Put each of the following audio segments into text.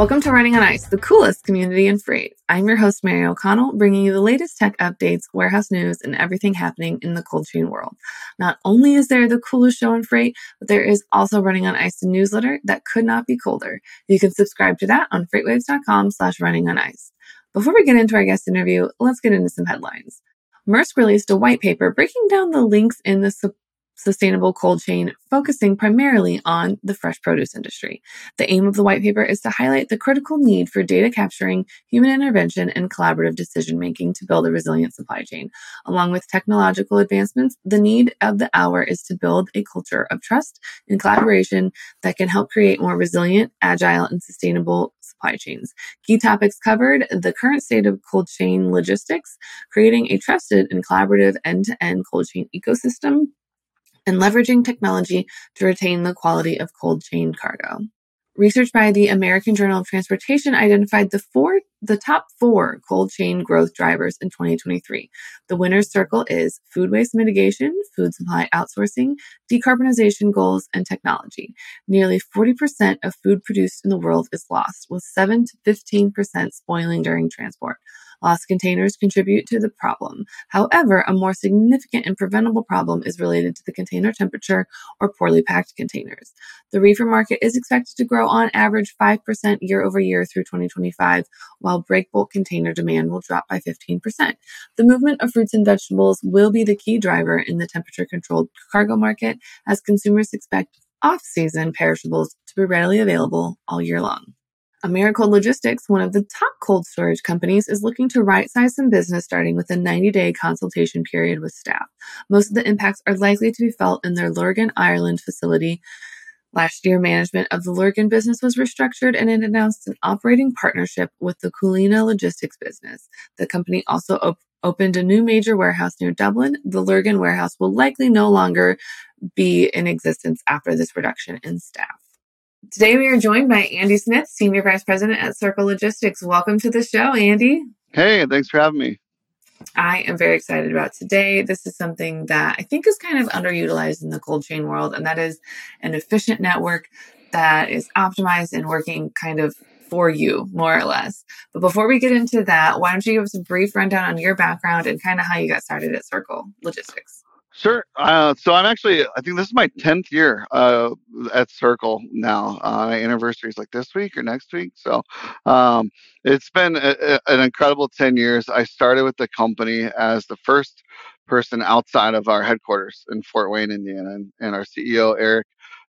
Welcome to Running on Ice, the coolest community in freight. I'm your host, Mary O'Connell, bringing you the latest tech updates, warehouse news, and everything happening in the cold chain world. Not only is there the coolest show in freight, but there is also Running on Ice, a newsletter that could not be colder. You can subscribe to that on freightwaves.com slash running on ice. Before we get into our guest interview, let's get into some headlines. Maersk released a white paper breaking down the links in the sustainable cold chain, focusing primarily on the fresh produce industry. The aim of the white paper is to highlight the critical need for data capturing, human intervention, and collaborative decision making to build a resilient supply chain. Along with technological advancements, the need of the hour is to build a culture of trust and collaboration that can help create more resilient, agile, and sustainable supply chains. Key topics covered the current state of cold chain logistics, creating a trusted and collaborative end to end cold chain ecosystem, and leveraging technology to retain the quality of cold chain cargo. Research by the American Journal of Transportation identified the four, the top four cold chain growth drivers in 2023. The winner's circle is food waste mitigation, food supply outsourcing, decarbonization goals, and technology. Nearly 40% of food produced in the world is lost, with 7 to 15% spoiling during transport. Lost containers contribute to the problem. However, a more significant and preventable problem is related to the container temperature or poorly packed containers. The reefer market is expected to grow on average 5% year over year through 2025, while break bulk container demand will drop by 15%. The movement of fruits and vegetables will be the key driver in the temperature controlled cargo market as consumers expect off season perishables to be readily available all year long. Americold Logistics, one of the top cold storage companies, is looking to right size some business starting with a 90 day consultation period with staff. Most of the impacts are likely to be felt in their Lurgan, Ireland facility. Last year, management of the Lurgan business was restructured and it announced an operating partnership with the Culina Logistics business. The company also op- opened a new major warehouse near Dublin. The Lurgan warehouse will likely no longer be in existence after this reduction in staff. Today we are joined by Andy Smith, Senior Vice President at Circle Logistics. Welcome to the show, Andy. Hey, thanks for having me. I am very excited about today. This is something that I think is kind of underutilized in the cold chain world, and that is an efficient network that is optimized and working kind of for you, more or less. But before we get into that, why don't you give us a brief rundown on your background and kind of how you got started at Circle Logistics? Sure. Uh, so I'm actually, I think this is my 10th year uh, at Circle now. Uh, my anniversary is like this week or next week. So um, it's been a, a, an incredible 10 years. I started with the company as the first person outside of our headquarters in Fort Wayne, Indiana. And, and our CEO, Eric,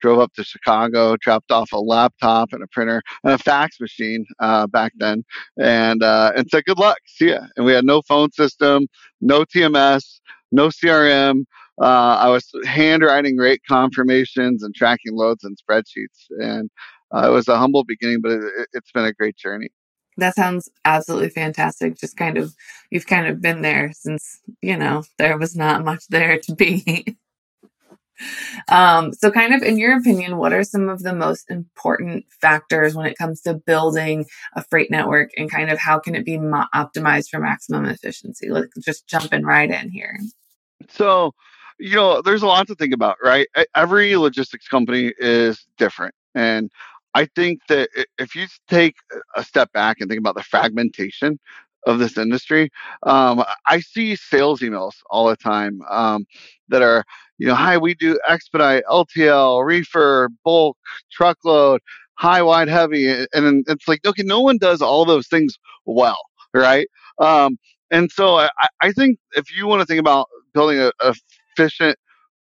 drove up to Chicago, dropped off a laptop and a printer and a fax machine uh, back then, and uh, and said, "Good luck, see ya." And we had no phone system, no TMS, no CRM. Uh, I was handwriting rate confirmations and tracking loads and spreadsheets, and uh, it was a humble beginning, but it, has been a great journey. That sounds absolutely fantastic. Just kind of, you've kind of been there since you know there was not much there to be. um, so, kind of, in your opinion, what are some of the most important factors when it comes to building a freight network, and kind of how can it be mo- optimized for maximum efficiency? Let's just jump in right in here. So, you know, there's a lot to think about, right? Every logistics company is different. And I think that if you take a step back and think about the fragmentation of this industry, um, I see sales emails all the time um, that are, you know, hi, we do expedite, LTL, reefer, bulk, truckload, high, wide, heavy. And it's like, okay, no one does all those things well, right? Um, and so I, I think if you want to think about building a, a efficient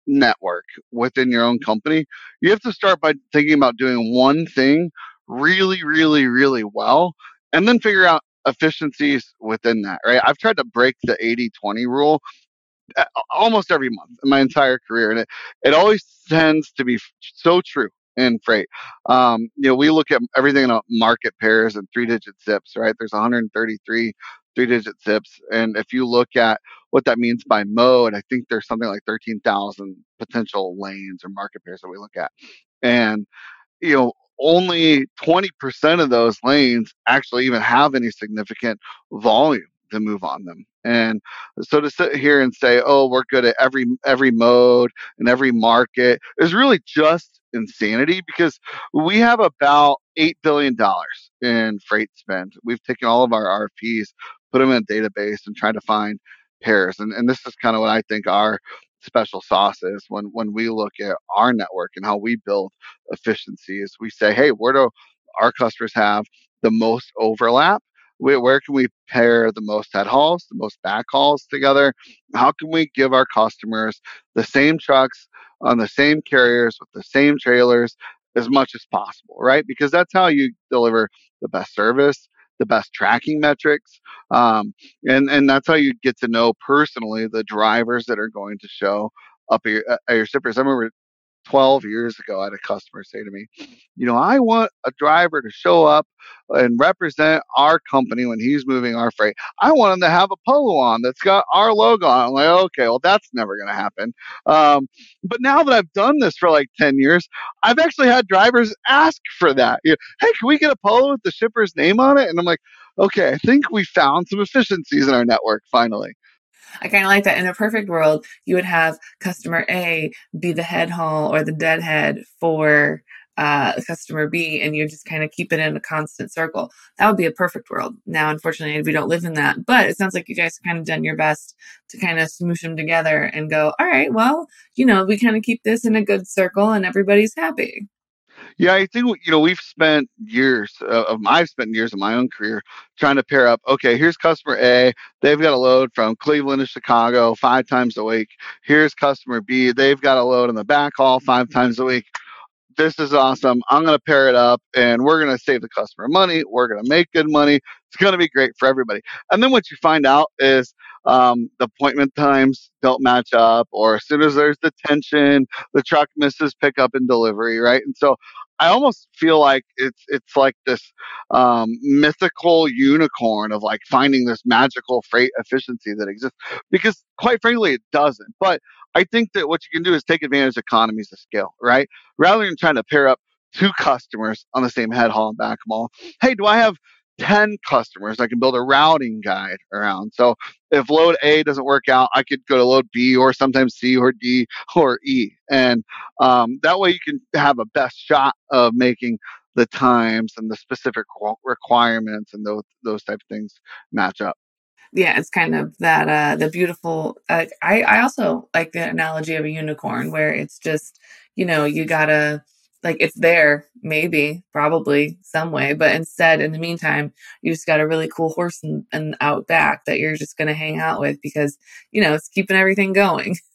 network within your own company, you have to start by thinking about doing one thing really, really, really well, and then figure out efficiencies within that, right? I've tried to break the 80 20 rule uh, almost every month in my entire career, and it, it always tends to be so true in freight. Um, you know, we look at everything in a market pairs and three digit zips, right? There's 133 three digit zips. And if you look at what that means by mode, I think there's something like 13,000 potential lanes or market pairs that we look at. And, you know, only 20% of those lanes actually even have any significant volume to move on them. And so to sit here and say, "Oh, we're good at every every mode and every market," is really just insanity because we have about eight billion dollars in freight spend. We've taken all of our RFPs, put them in a database, and try to find pairs. And and this is kind of what I think our special sauce is when when we look at our network and how we build efficiencies. We say, "Hey, where do our customers have the most overlap?" where, can we pair the most head hauls, the most back hauls together? How can we give our customers the same trucks on the same carriers with the same trailers as much as possible, right? Because that's how you deliver the best service, the best tracking metrics, um, and and that's how you get to know personally the drivers that are going to show up at your, at your shippers. I remember 12 years ago, I had a customer say to me, You know, I want a driver to show up and represent our company when he's moving our freight. I want him to have a polo on that's got our logo on. I'm like, okay, well, that's never going to happen. Um, but now that I've done this for like 10 years, I've actually had drivers ask for that. You know, hey, can we get a polo with the shipper's name on it? And I'm like, okay, I think we found some efficiencies in our network finally. I kind of like that. In a perfect world, you would have customer A be the head haul or the deadhead for uh, customer B, and you just kind of keep it in a constant circle. That would be a perfect world. Now, unfortunately, we don't live in that, but it sounds like you guys have kind of done your best to kind of smoosh them together and go, all right, well, you know, we kind of keep this in a good circle and everybody's happy. Yeah, I think you know we've spent years uh, of I've spent years of my own career trying to pair up. Okay, here's customer A. They've got a load from Cleveland to Chicago five times a week. Here's customer B. They've got a load on the back haul five times a week this is awesome. I'm going to pair it up and we're going to save the customer money. We're going to make good money. It's going to be great for everybody. And then what you find out is um, the appointment times don't match up, or as soon as there's the tension, the truck misses pickup and delivery, right? And so I almost feel like it's it's like this um, mythical unicorn of like finding this magical freight efficiency that exists because quite frankly it doesn't. But I think that what you can do is take advantage of economies of scale, right? Rather than trying to pair up two customers on the same head haul and back haul. Hey, do I have 10 customers I can build a routing guide around. So if load A doesn't work out, I could go to load B or sometimes C or D or E. And um, that way you can have a best shot of making the times and the specific requirements and those, those type of things match up yeah, it's kind of that uh the beautiful uh, I I also like the analogy of a unicorn where it's just, you know, you got to like it's there maybe probably some way but instead in the meantime you just got a really cool horse and, and out back that you're just going to hang out with because you know it's keeping everything going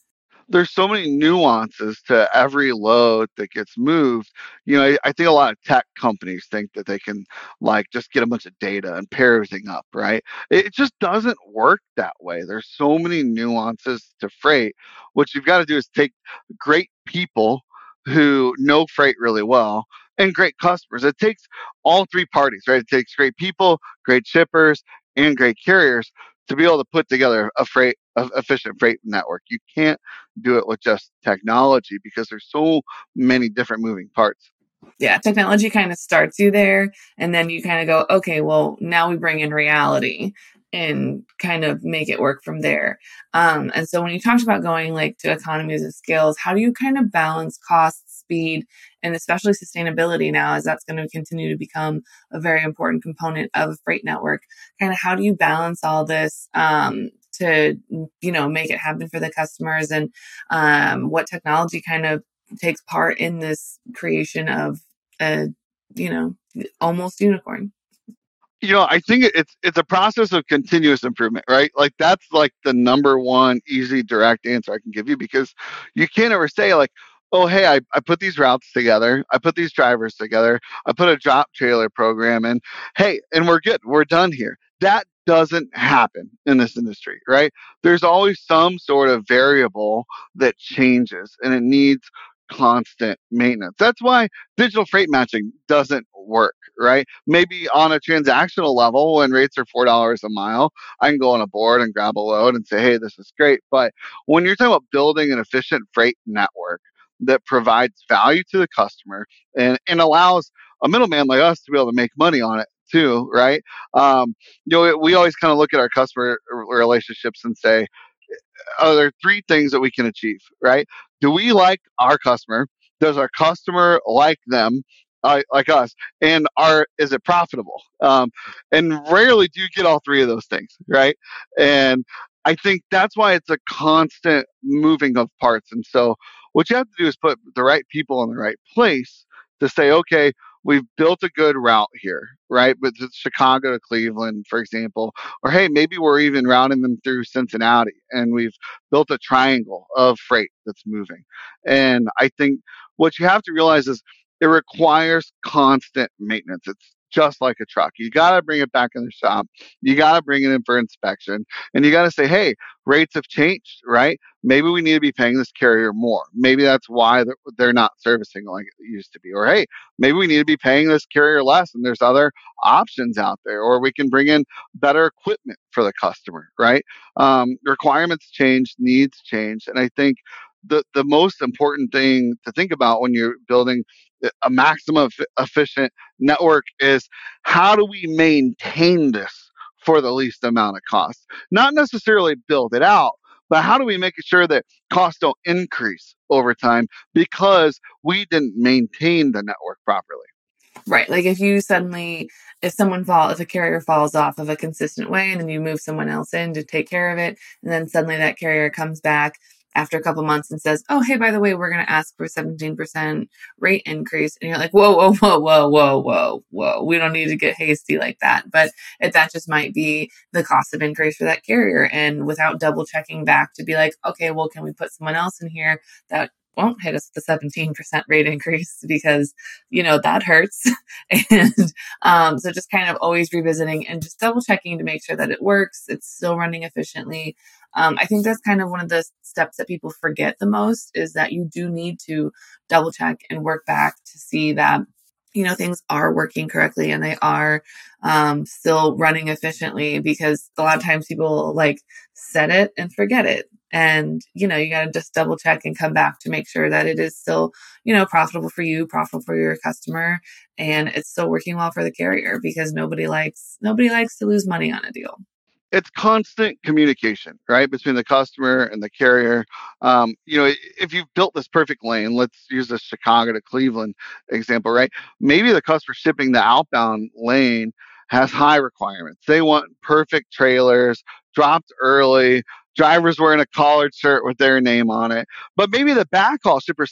there's so many nuances to every load that gets moved. You know, I, I, think a lot of tech companies think that they can like just get a bunch of data and pair everything up, right? It just doesn't work that way. There's so many nuances to freight. What you've got to do is take great people who know freight really well and great customers. It takes all three parties, right? It takes great people, great shippers, and great carriers to be able to put together a freight a efficient freight network. You can't do it with just technology because there's so many different moving parts. Yeah, technology kind of starts you there and then you kind of go, okay, well, now we bring in reality and kind of make it work from there. Um, and so when you talked about going like to economies of scales, how do you kind of balance cost, speed, and especially sustainability now, as that's going to continue to become a very important component of a freight network? Kind of how do you balance all this um, to you know make it happen for the customers, and um, what technology kind of takes part in this creation of a you know almost unicorn? You know, I think it's it's a process of continuous improvement, right? Like that's like the number one easy direct answer I can give you because you can't ever say like, oh hey, I, I put these routes together, I put these drivers together, I put a drop trailer program in, hey, and we're good, we're done here. That doesn't happen in this industry, right? There's always some sort of variable that changes and it needs constant maintenance. That's why digital freight matching doesn't work, right? Maybe on a transactional level, when rates are $4 a mile, I can go on a board and grab a load and say, hey, this is great. But when you're talking about building an efficient freight network, that provides value to the customer and, and allows a middleman like us to be able to make money on it too, right? Um, you know, we always kind of look at our customer relationships and say, are there three things that we can achieve, right? Do we like our customer? Does our customer like them? Like us and are is it profitable um, and rarely do you get all three of those things right and i think that's why it's a constant moving of parts and so what you have to do is put the right people in the right place to say okay we've built a good route here, right? But Chicago to Cleveland, for example, or hey, maybe we're even routing them through Cincinnati and we've built a triangle of freight that's moving. And I think what you have to realize is it requires constant maintenance. It's just like a truck. You got to bring it back in the shop. You got to bring it in for inspection. And you got to say, hey, rates have changed, right? Maybe we need to be paying this carrier more. Maybe that's why they're not servicing like it used to be. Or hey, maybe we need to be paying this carrier less and there's other options out there. Or we can bring in better equipment for the customer, right? Um, requirements change, needs change. And I think the, the most important thing to think about when you're building a maximum efficient network is how do we maintain this for the least amount of cost? Not necessarily build it out, but how do we make sure that costs don't increase over time because we didn't maintain the network properly? Right. Like if you suddenly, if someone fall, if a carrier falls off of a consistent way and then you move someone else in to take care of it, and then suddenly that carrier comes back after a couple months and says, "Oh, hey, by the way, we're going to ask for 17% rate increase," and you're like, "Whoa, whoa, whoa, whoa, whoa, whoa, whoa! We don't need to get hasty like that." But if that just might be the cost of increase for that carrier, and without double checking back to be like, "Okay, well, can we put someone else in here that won't hit us the 17% rate increase because, you know, that hurts. and um, so just kind of always revisiting and just double checking to make sure that it works, it's still running efficiently. Um, I think that's kind of one of the steps that people forget the most is that you do need to double check and work back to see that you know things are working correctly and they are um, still running efficiently because a lot of times people like set it and forget it. And you know you got to just double check and come back to make sure that it is still you know profitable for you profitable for your customer and it's still working well for the carrier because nobody likes nobody likes to lose money on a deal it's constant communication, right, between the customer and the carrier. Um, you know, if you've built this perfect lane, let's use the Chicago to Cleveland example, right? Maybe the customer shipping the outbound lane has high requirements. They want perfect trailers, dropped early, drivers wearing a collared shirt with their name on it. But maybe the backhaul shipper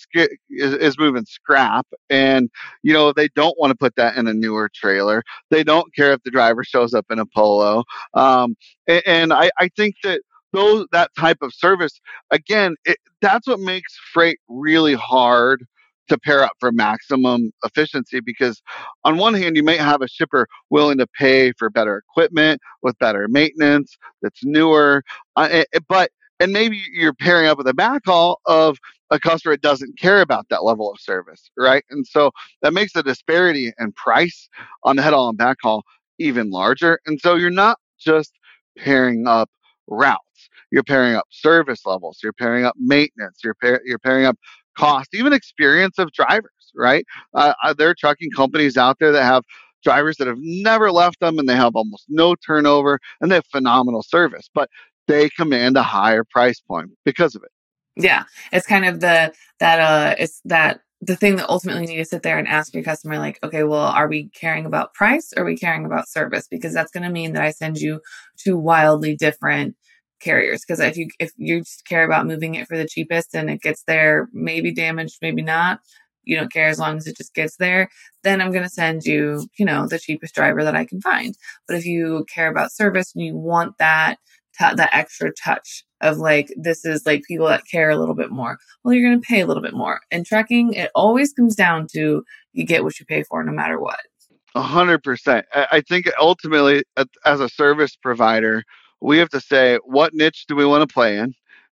is, is moving scrap, and you know they don't want to put that in a newer trailer. They don't care if the driver shows up in a polo. Um, and, and I, I think that those that type of service again, it, that's what makes freight really hard to pair up for maximum efficiency because on one hand you may have a shipper willing to pay for better equipment with better maintenance that's newer uh, but and maybe you're pairing up with a backhaul of a customer that doesn't care about that level of service right? And so that makes the disparity in price on the head haul and backhaul even larger. And so you're not just pairing up routes you're pairing up service levels you're pairing up maintenance you're, pair, you're pairing up cost, even experience of drivers, right? Uh, uh, there are trucking companies out there that have drivers that have never left them and they have almost no turnover and they have phenomenal service, but they command a higher price point because of it. Yeah. It's kind of the, that, uh, it's that the thing that ultimately you need to sit there and ask your customer like okay well are we caring about price or are we caring about service because that's going to mean that i send you two wildly different carriers because if you if you just care about moving it for the cheapest and it gets there maybe damaged maybe not you don't care as long as it just gets there then i'm going to send you you know the cheapest driver that i can find. But if you care about service and you want that t- that extra touch of like this is like people that care a little bit more well you're going to pay a little bit more. And trucking it always comes down to you get what you pay for no matter what. A hundred percent. I think ultimately, as a service provider, we have to say what niche do we want to play in?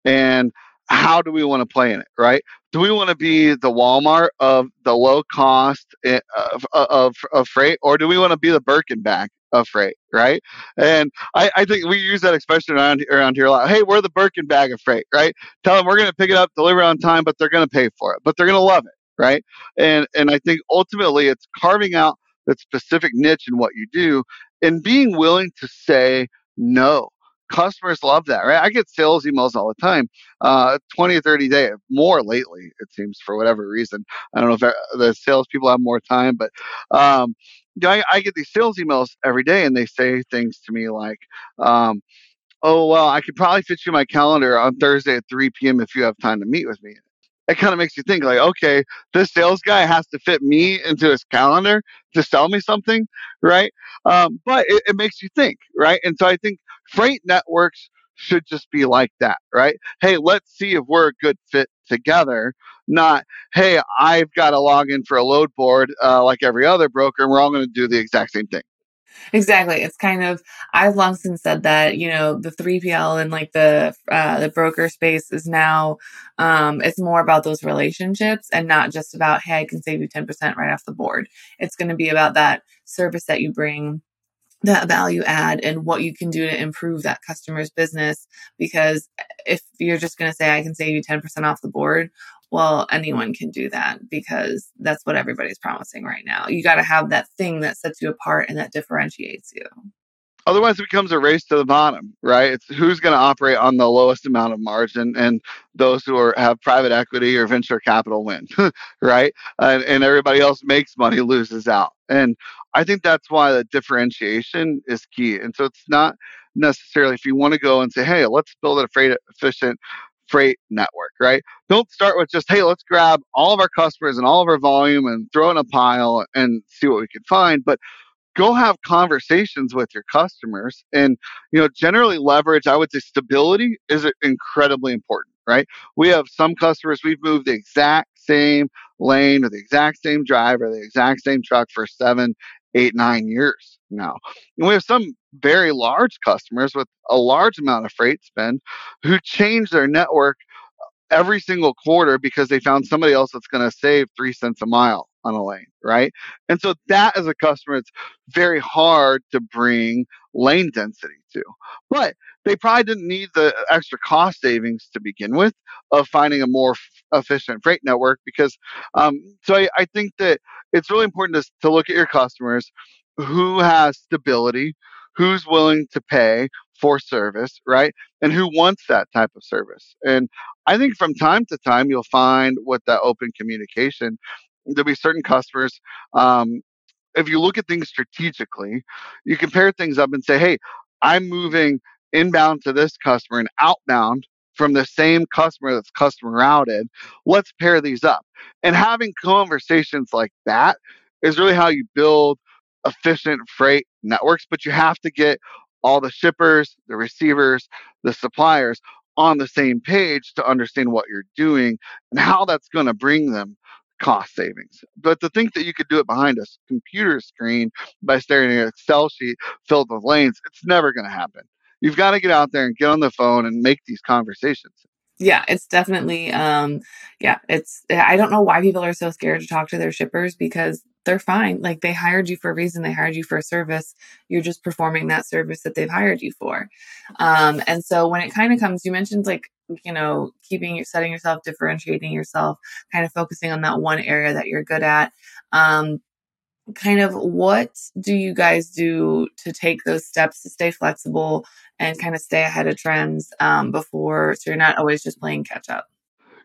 And how do we want to play in it right? Do we want to be the walmart of the low cost eh, of, of, of freight or do we want to be the Birkin bag of freight right? And I, I think we use that expression around, around here a lot. Hey we're the Birkin bag of freight right? Tell them we're going to pick it up deliver it on time but they're going to pay for it but they're going to love it right? And and I think ultimately it's carving out that specific niche in what you do and being willing to say no. Customers love that, right? I get sales emails all the time, uh, 20 or 30 days, more lately, it seems, for whatever reason. I don't know if uh, the salespeople have more time, but um, I, I, get these sales emails every day and they say things to me like, um, oh, well, I could probably fit you my calendar on Thursday at 3 p.m. if you have time to meet with me it kind of makes you think like, okay, this sales guy has to fit me into his calendar to sell me something, right? Um, but it, it makes you think, right? And so I think freight networks should just be like that, right? Hey, let's see if we're a good fit together. Not, hey, I've got to log in for a load board uh, like every other broker, and we're all going to do the exact same thing. Exactly. It's kind of I've long since said that you know the 3PL and like the uh, the broker space is now um, it's more about those relationships and not just about hey I can save you 10% right off the board. It's going to be about that service that you bring that value add and what you can do to improve that customer's business because if you're just going to say i can save you 10% off the board well, anyone can do that because that's what everybody's promising right now. You got to have that thing that sets you apart and that differentiates you. Otherwise, it becomes a race to the bottom, right? It's who's going to operate on the lowest amount of margin, and those who are, have private equity or venture capital win, right? And, and everybody else makes money loses out. And I think that's why the differentiation is key. And so it's not necessarily if you want to go and say, hey, let's build a freight efficient freight network, right? Don't start with just, hey, let's grab all of our customers and all of our volume and throw in a pile and see what we can find. But go have conversations with your customers and you know generally leverage i would say stability is incredibly important right we have some customers we've moved the exact same lane or the exact same driver the exact same truck for seven eight nine years now and we have some very large customers with a large amount of freight spend who change their network every single quarter because they found somebody else that's going to save three cents a mile on a lane, right? And so that as a customer, it's very hard to bring lane density to. But they probably didn't need the extra cost savings to begin with of finding a more f- efficient freight network because um, so I, I think that it's really important to, to look at your customers who has stability who's willing to pay for service, right? And who wants that type of service. And I think from time to time, you'll find with that open communication, there'll be certain customers. Um, if you look at things strategically, you compare things up and say, hey, I'm moving inbound to this customer and outbound from the same customer that's customer routed. Let's pair these up. And having conversations like that is really how you build efficient freight networks, but you have to get all the shippers, the receivers, the suppliers on the same page to understand what you're doing and how that's going to bring them cost savings. But to think that you could do it behind a computer screen by staring at an Excel sheet filled with lanes, it's never going to happen. You've got to get out there and get on the phone and make these conversations yeah, it's definitely um yeah, it's I don't know why people are so scared to talk to their shippers because they're fine. Like they hired you for a reason. They hired you for a service. You're just performing that service that they've hired you for. Um, and so when it kind of comes, you mentioned like, you know, keeping your setting yourself, differentiating yourself, kind of focusing on that one area that you're good at. Um, kind of what do you guys do to take those steps to stay flexible and kind of stay ahead of trends um, before so you're not always just playing catch up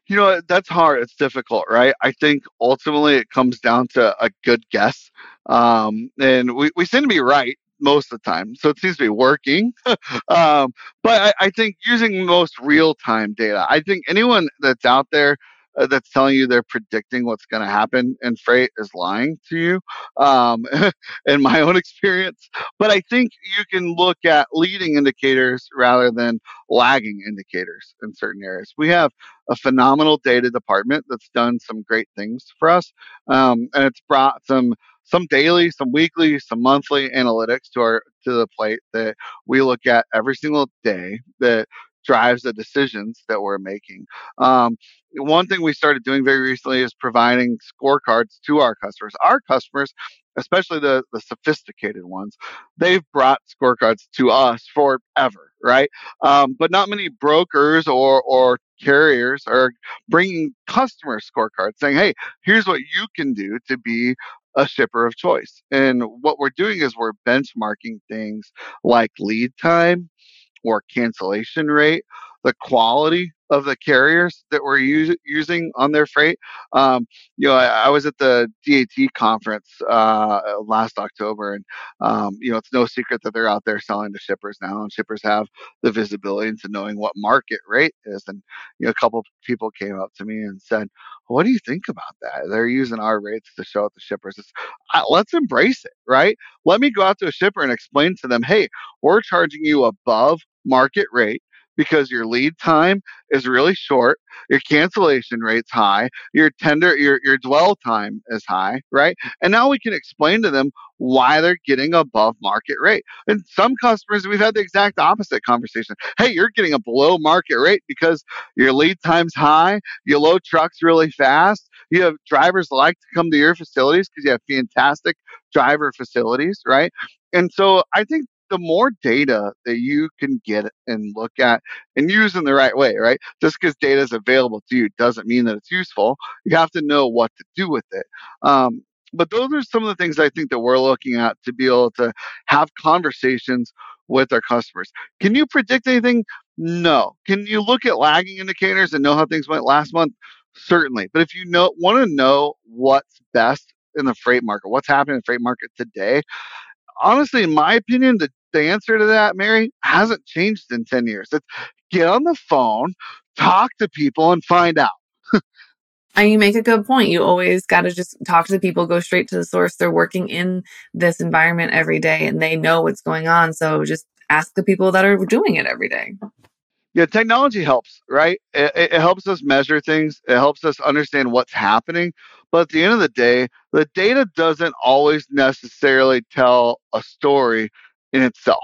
you know that's hard it's difficult right? I think ultimately it comes down to a good guess um, and we, we seem to be right most of the time so it seems to be working. Um, but I, I, think using most real-time data i think anyone that's out there uh, that's telling you they're predicting what's going to happen in freight is lying to you um, in my own experience but i think you can look at leading indicators rather than lagging indicators in certain areas we have a phenomenal data department that's done some great things for us um, and it's brought some some daily, some weekly, some monthly analytics to our to the plate that we look at every single day that drives the decisions that we're making. Um, one thing we started doing very recently is providing scorecards to our customers. Our customers, especially the, the sophisticated ones, they've brought scorecards to us forever, right? Um, but not many brokers or or carriers are bringing customer scorecards saying, "Hey, here's what you can do to be a shipper of choice." And what we're doing is we're benchmarking things like lead time or cancellation rate, the quality of the carriers that we're us- using on their freight. Um, you know, I, I, was at the DAT conference uh, last October, and um, you know, it's no secret that they're out there selling to shippers now, and shippers have the visibility into knowing what market rate is. And you know, a couple people came up to me and said, "What do you think about that? They're using our rates to show it to shippers. Uh, let's embrace it, right? Let me go out to a shipper and explain to them, hey, we're charging you above market rate." Because your lead time is really short, your cancellation rate's high, your tender your your dwell time is high, right? And now we can explain to them why they're getting above market rate. And some customers we've had the exact opposite conversation. Hey, you're getting a below market rate because your lead time's high, you load trucks really fast, you have drivers like to come to your facilities because you have fantastic driver facilities, right? And so I think the more data that you can get and look at and use in the right way, right? Just because data is available to you doesn't mean that it's useful. You have to know what to do with it. Um, but those are some of the things I think that we're looking at to be able to have conversations with our customers. Can you predict anything? No. Can you look at lagging indicators and know how things went last month? Certainly. But if you know want to know what's best in the freight market, what's happening in the freight market today, honestly, in my opinion, the, the answer to that, Mary, hasn't changed in 10 years. It's get on the phone, talk to people, and find out. And you make a good point. You always got to just talk to the people, go straight to the source. They're working in this environment every day and they know what's going on. So just ask the people that are doing it every day yeah, technology helps, right? It, it, helps us measure things. It helps us understand what's happening. But at the end of the day, the data doesn't always necessarily tell a story in itself.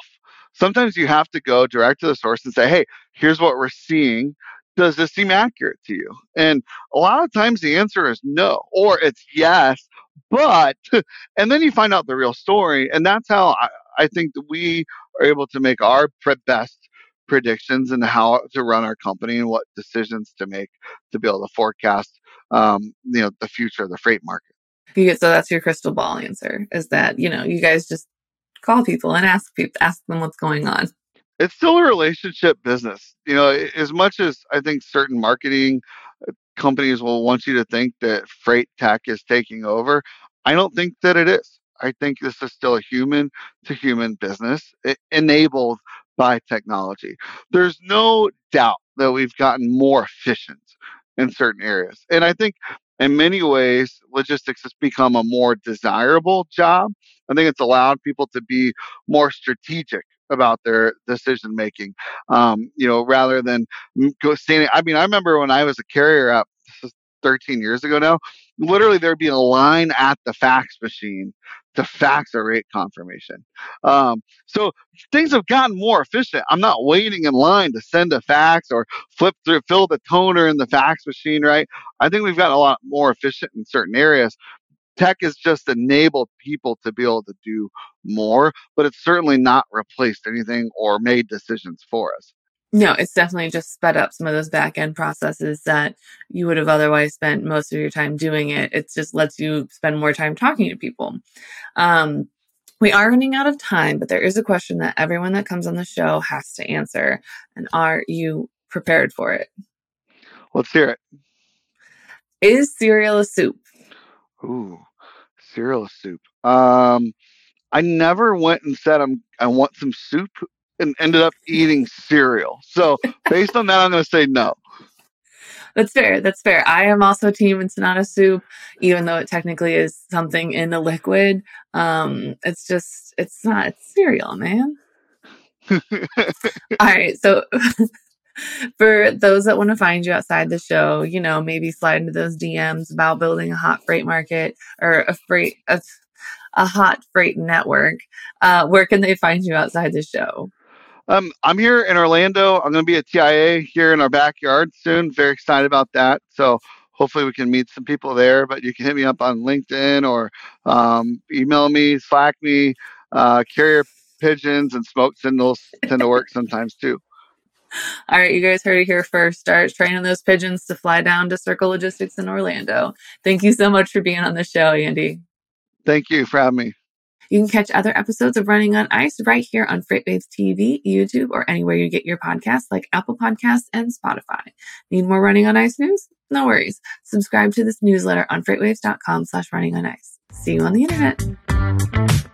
Sometimes you have to go direct to the source and say, hey, here's what we're seeing. Does this seem accurate to you? And a lot of times the answer is no, or it's yes, but, and then you find out the real story. And that's how I, I think that we are able to make our best predictions and how to run our company and what decisions to make to be able to forecast um, you know the future of the freight market. So that's your crystal ball answer is that you know you guys just call people and ask people ask them what's going on. It's still a relationship business. You know as much as i think certain marketing uh, companies will want you to think that freight tech is taking over i don't think that it is. I think this is still a human to human business it enabled by technology. There's no doubt that we've gotten more efficient in certain areas. And I think in many ways, logistics has become a more desirable job. I think it's allowed people to be more strategic about their decision making, um, you know, rather than go standing. I mean, I remember when I was a carrier up 13 years ago now, literally there'd be a line at the fax machine to fax a rate confirmation. Um, so things have gotten more efficient. I'm not waiting in line to send a fax or flip through, fill the toner in the fax machine, right? I think we've gotten a lot more efficient in certain areas. Tech has just enabled people to be able to do more, but it's certainly not replaced anything or made decisions for us. No, it's definitely just sped up some of those back end processes that you would have otherwise spent most of your time doing it. It just lets you spend more time talking to people. Um, we are running out of time, but there is a question that everyone that comes on the show has to answer. And are you prepared for it? Let's hear it. Is cereal a soup? Ooh, cereal soup. Um, I never went and said I'm I want some soup and ended up eating cereal. So based on that, I'm going to say no. That's fair. That's fair. I am also team it's not a soup, even though it technically is something in a liquid. Um, it's just it's not it's cereal, man. All right, so for those that want to find you outside the show, you know, maybe slide into those DMs about building a hot freight market or a freight a, a hot freight network. Uh, where can they find you outside the show? Um, I'm here in Orlando. I'm going to be at TIA here in our backyard soon. Very excited about that. So hopefully we can meet some people there. But you can hit me up on LinkedIn or um, email me, Slack me, uh, carrier pigeons and smoke signals tend to work sometimes too. All right, you guys heard it here first. Start training those pigeons to fly down to Circle Logistics in Orlando. Thank you so much for being on the show, Andy. Thank you for having me. You can catch other episodes of Running on Ice right here on FreightWaves TV, YouTube, or anywhere you get your podcasts like Apple Podcasts and Spotify. Need more Running on Ice news? No worries. Subscribe to this newsletter on freightwaves.com slash running on ice. See you on the internet.